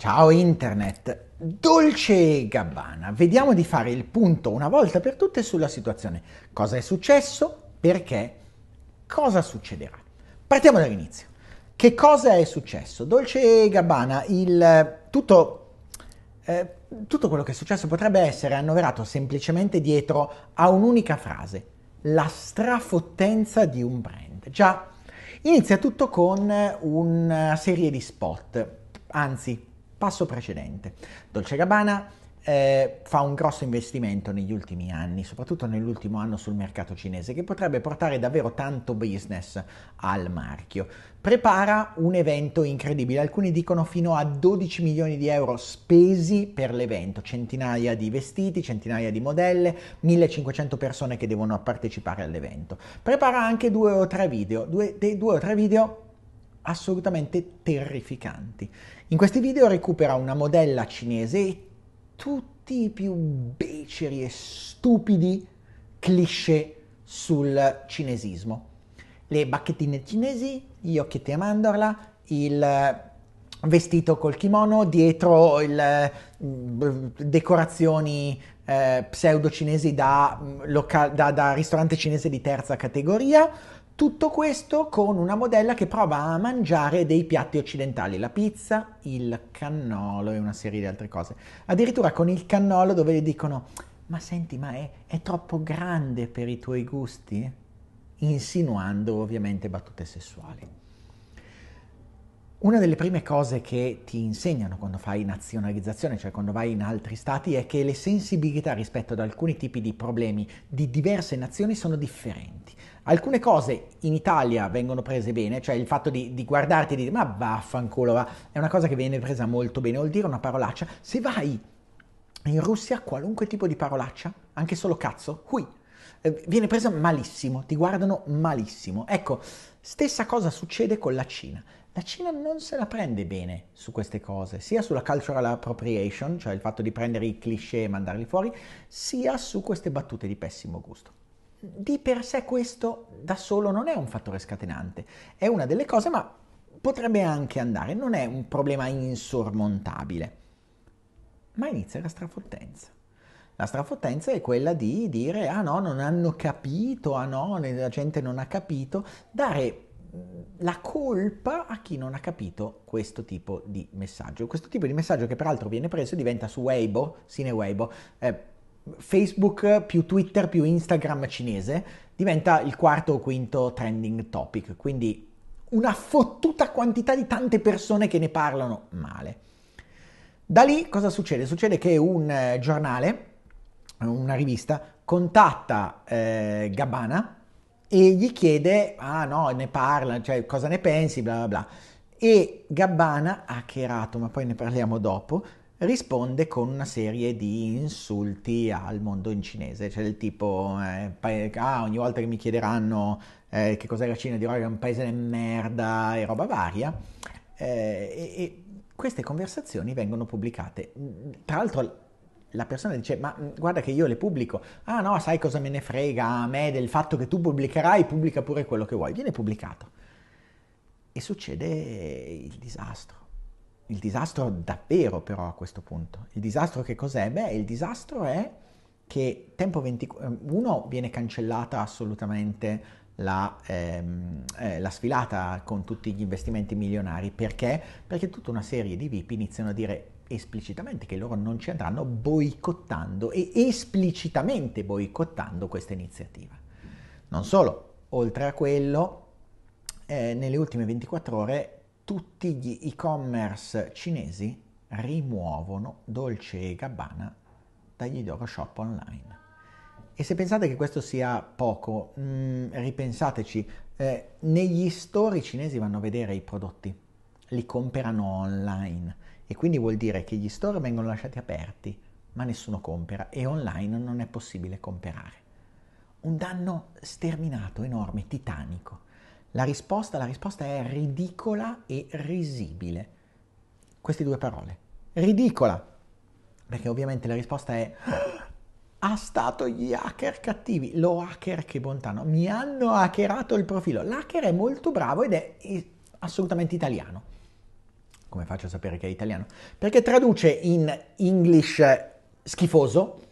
Ciao Internet, Dolce Gabbana. Vediamo di fare il punto una volta per tutte sulla situazione. Cosa è successo? Perché? Cosa succederà? Partiamo dall'inizio. Che cosa è successo? Dolce Gabbana, il tutto, eh, tutto quello che è successo potrebbe essere annoverato semplicemente dietro a un'unica frase, la strafottenza di un brand. Già, inizia tutto con una serie di spot, anzi Passo precedente. Dolce Gabbana eh, fa un grosso investimento negli ultimi anni, soprattutto nell'ultimo anno sul mercato cinese, che potrebbe portare davvero tanto business al marchio. Prepara un evento incredibile, alcuni dicono fino a 12 milioni di euro spesi per l'evento, centinaia di vestiti, centinaia di modelle, 1500 persone che devono partecipare all'evento. Prepara anche due o tre video, due, dei due o tre video assolutamente terrificanti. In questi video recupera una modella cinese e tutti i più beceri e stupidi cliché sul cinesismo. Le bacchettine cinesi, gli occhietti a mandorla, il vestito col kimono, dietro il, mm, decorazioni eh, pseudo cinesi da, loca- da, da ristorante cinese di terza categoria, tutto questo con una modella che prova a mangiare dei piatti occidentali, la pizza, il cannolo e una serie di altre cose. Addirittura con il cannolo dove le dicono, ma senti, ma è, è troppo grande per i tuoi gusti? Insinuando ovviamente battute sessuali. Una delle prime cose che ti insegnano quando fai nazionalizzazione, cioè quando vai in altri stati, è che le sensibilità rispetto ad alcuni tipi di problemi di diverse nazioni sono differenti. Alcune cose in Italia vengono prese bene, cioè il fatto di, di guardarti e di dire ma vaffanculo, va, è una cosa che viene presa molto bene, vuol dire una parolaccia. Se vai in Russia, qualunque tipo di parolaccia, anche solo cazzo, hui, eh, viene presa malissimo, ti guardano malissimo. Ecco, stessa cosa succede con la Cina. La Cina non se la prende bene su queste cose, sia sulla cultural appropriation, cioè il fatto di prendere i cliché e mandarli fuori, sia su queste battute di pessimo gusto di per sé questo da solo non è un fattore scatenante, è una delle cose, ma potrebbe anche andare, non è un problema insormontabile. Ma inizia la strafottenza. La strafottenza è quella di dire ah no, non hanno capito, ah no, la gente non ha capito, dare la colpa a chi non ha capito questo tipo di messaggio. Questo tipo di messaggio che peraltro viene preso diventa su Weibo, Sine Weibo, eh, Facebook più Twitter più Instagram cinese diventa il quarto o quinto trending topic, quindi una fottuta quantità di tante persone che ne parlano male. Da lì cosa succede? Succede che un eh, giornale, una rivista, contatta eh, Gabbana e gli chiede, ah no, ne parla, cioè cosa ne pensi, bla bla bla. E Gabbana, hackerato, ma poi ne parliamo dopo, risponde con una serie di insulti al mondo in cinese, cioè del tipo, eh, ah, ogni volta che mi chiederanno eh, che cos'è la Cina dirò che è un paese di merda e roba varia, eh, e, e, queste conversazioni vengono pubblicate. Tra l'altro la persona dice, ma guarda che io le pubblico, ah no, sai cosa me ne frega a me del fatto che tu pubblicherai, pubblica pure quello che vuoi, viene pubblicato. E succede il disastro il disastro davvero però a questo punto. Il disastro che cos'è? Beh, il disastro è che Tempo 24, uno viene cancellata assolutamente la, ehm, eh, la, sfilata con tutti gli investimenti milionari. Perché? Perché tutta una serie di VIP iniziano a dire esplicitamente che loro non ci andranno boicottando e esplicitamente boicottando questa iniziativa. Non solo, oltre a quello, eh, nelle ultime 24 ore tutti gli e-commerce cinesi rimuovono Dolce e Gabbana dagli loro shop online. E se pensate che questo sia poco, mh, mm, ripensateci, eh, negli store cinesi vanno a vedere i prodotti, li comprano online e quindi vuol dire che gli store vengono lasciati aperti, ma nessuno compra e online non è possibile comprare. Un danno sterminato, enorme, titanico. La risposta, la risposta è ridicola e risibile. Queste due parole. Ridicola, perché ovviamente la risposta è ha stato gli hacker cattivi, lo hacker che bontà, no? mi hanno hackerato il profilo. L'hacker è molto bravo ed è assolutamente italiano. Come faccio a sapere che è italiano? Perché traduce in English schifoso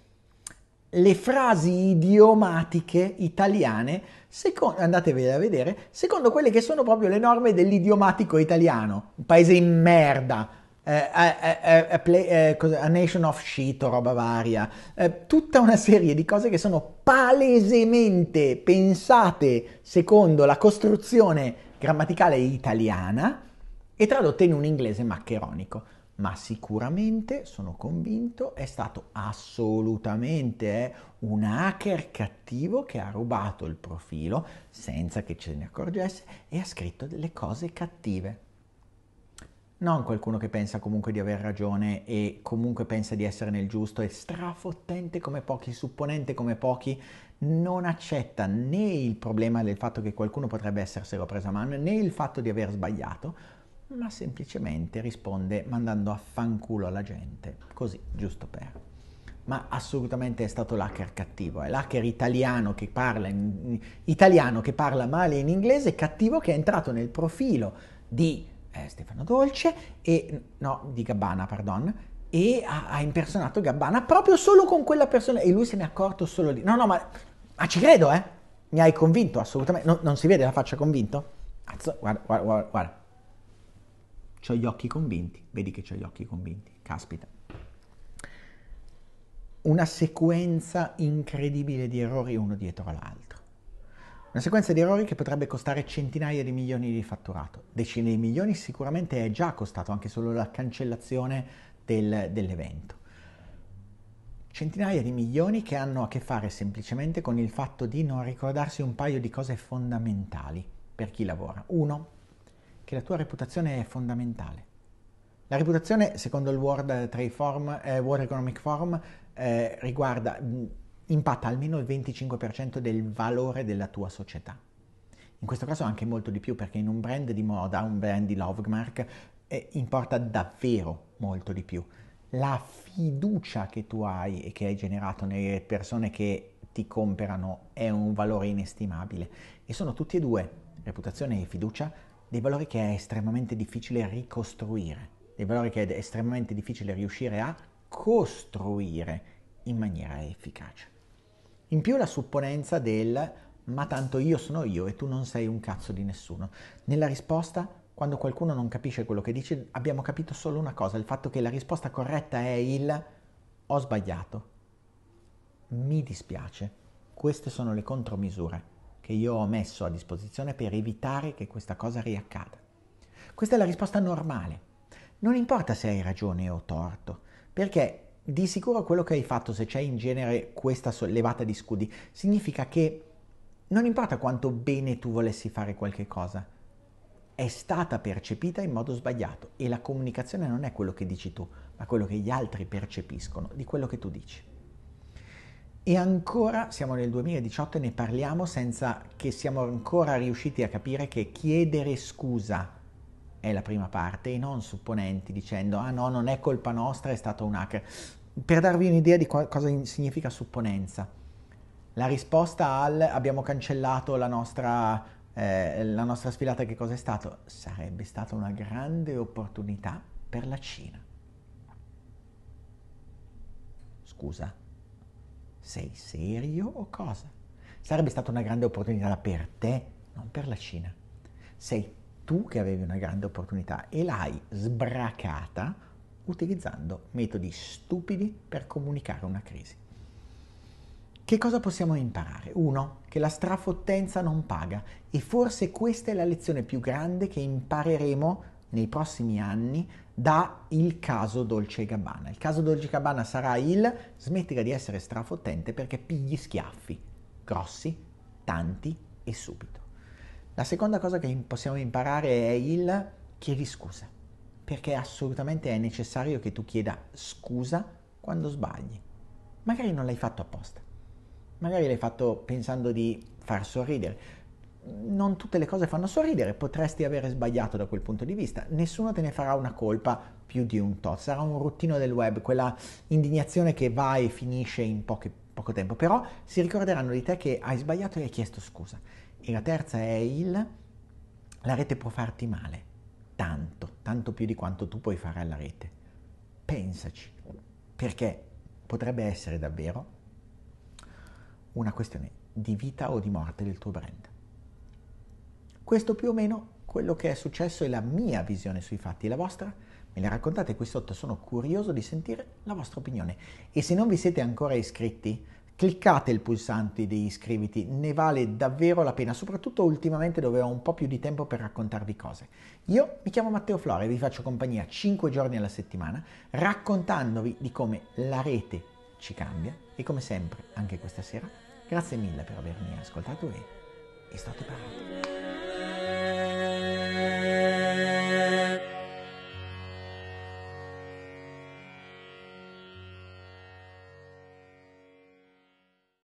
le frasi idiomatiche italiane, secondo, andatevi a vedere, secondo quelle che sono proprio le norme dell'idiomatico italiano. Un paese in merda, eh, a, a, play, eh, a, Nation of Shit o roba varia, eh, tutta una serie di cose che sono palesemente pensate secondo la costruzione grammaticale italiana e tradotte in un inglese maccheronico. Ma sicuramente, sono convinto, è stato assolutamente eh, un hacker cattivo che ha rubato il profilo senza che ce ne accorgesse e ha scritto delle cose cattive non qualcuno che pensa comunque di aver ragione e comunque pensa di essere nel giusto, è strafottente come pochi, supponente come pochi, non accetta né il problema del fatto che qualcuno potrebbe esserselo preso a mano, né il fatto di aver sbagliato, ma semplicemente risponde mandando a fanculo la gente, così, giusto per. Ma assolutamente è stato l'hacker cattivo, è l'hacker italiano che parla, in, italiano che parla male in inglese, cattivo che è entrato nel profilo di eh, Stefano Dolce, e, no, di Gabbana, pardon, e ha, ha, impersonato Gabbana proprio solo con quella persona e lui se ne è accorto solo lì. No, no, ma, ma ci credo, eh? Mi hai convinto, assolutamente. No, non si vede la faccia convinto? Azzo, guarda, guarda, guarda. Ho gli occhi convinti, vedi che ho gli occhi convinti, caspita. Una sequenza incredibile di errori uno dietro l'altro. Una sequenza di errori che potrebbe costare centinaia di milioni di fatturato. Decine di milioni sicuramente è già costato anche solo la cancellazione del, dell'evento. Centinaia di milioni che hanno a che fare semplicemente con il fatto di non ricordarsi un paio di cose fondamentali per chi lavora. Uno, che la tua reputazione è fondamentale. La reputazione, secondo il World, Forum, eh, World Economic Forum, eh, riguarda impatta almeno il 25% del valore della tua società. In questo caso anche molto di più perché in un brand di moda, un brand di Lovemark, eh, importa davvero molto di più. La fiducia che tu hai e che hai generato nelle persone che ti comprano è un valore inestimabile e sono tutti e due, reputazione e fiducia, dei valori che è estremamente difficile ricostruire, dei valori che è estremamente difficile riuscire a costruire in maniera efficace. In più la supponenza del ma tanto io sono io e tu non sei un cazzo di nessuno. Nella risposta, quando qualcuno non capisce quello che dice, abbiamo capito solo una cosa, il fatto che la risposta corretta è il ho sbagliato. Mi dispiace. Queste sono le contromisure che io ho messo a disposizione per evitare che questa cosa riaccada. Questa è la risposta normale. Non importa se hai ragione o torto, perché di sicuro quello che hai fatto, se c'è in genere questa levata di scudi, significa che non importa quanto bene tu volessi fare qualche cosa, è stata percepita in modo sbagliato e la comunicazione non è quello che dici tu, ma quello che gli altri percepiscono di quello che tu dici. E ancora siamo nel 2018 e ne parliamo senza che siamo ancora riusciti a capire che chiedere scusa è la prima parte e non supponenti dicendo ah no non è colpa nostra è stato un hacker per darvi un'idea di cosa significa supponenza, la risposta al abbiamo cancellato la nostra, eh, la nostra sfilata che cosa è stato? Sarebbe stata una grande opportunità per la Cina. Scusa, sei serio o cosa? sarebbe stata una grande opportunità per te, non per la Cina. Sei tu che avevi una grande opportunità e l'hai sbracata utilizzando metodi stupidi per comunicare una crisi. Che cosa possiamo imparare? Uno, che la strafottenza non paga e forse questa è la lezione più grande che impareremo nei prossimi anni da il caso Dolce Gabbana. Il caso Dolce Gabbana sarà il smettila di essere strafottente perché pigli schiaffi, grossi, tanti e subito. La seconda cosa che possiamo imparare è il chiedi scusa, perché assolutamente è necessario che tu chieda scusa quando sbagli. Magari non l'hai fatto apposta, magari l'hai fatto pensando di far sorridere, non tutte le cose fanno sorridere, potresti avere sbagliato da quel punto di vista, nessuno te ne farà una colpa più di un tot, sarà un routine del web, quella indignazione che va e finisce in poche, poco tempo, però si ricorderanno di te che hai sbagliato e hai chiesto scusa. E la terza è il, la rete può farti male, tanto, tanto più di quanto tu puoi fare alla rete. Pensaci, perché potrebbe essere davvero una questione di vita o di morte del tuo brand. Questo più o meno quello che è successo è la mia visione sui fatti, la vostra? Me la raccontate qui sotto, sono curioso di sentire la vostra opinione. E se non vi siete ancora iscritti, cliccate il pulsante di iscriviti, ne vale davvero la pena, soprattutto ultimamente dove ho un po' più di tempo per raccontarvi cose. Io mi chiamo Matteo Flore e vi faccio compagnia 5 giorni alla settimana raccontandovi di come la rete ci cambia e come sempre, anche questa sera, grazie mille per avermi ascoltato e, e state parlando.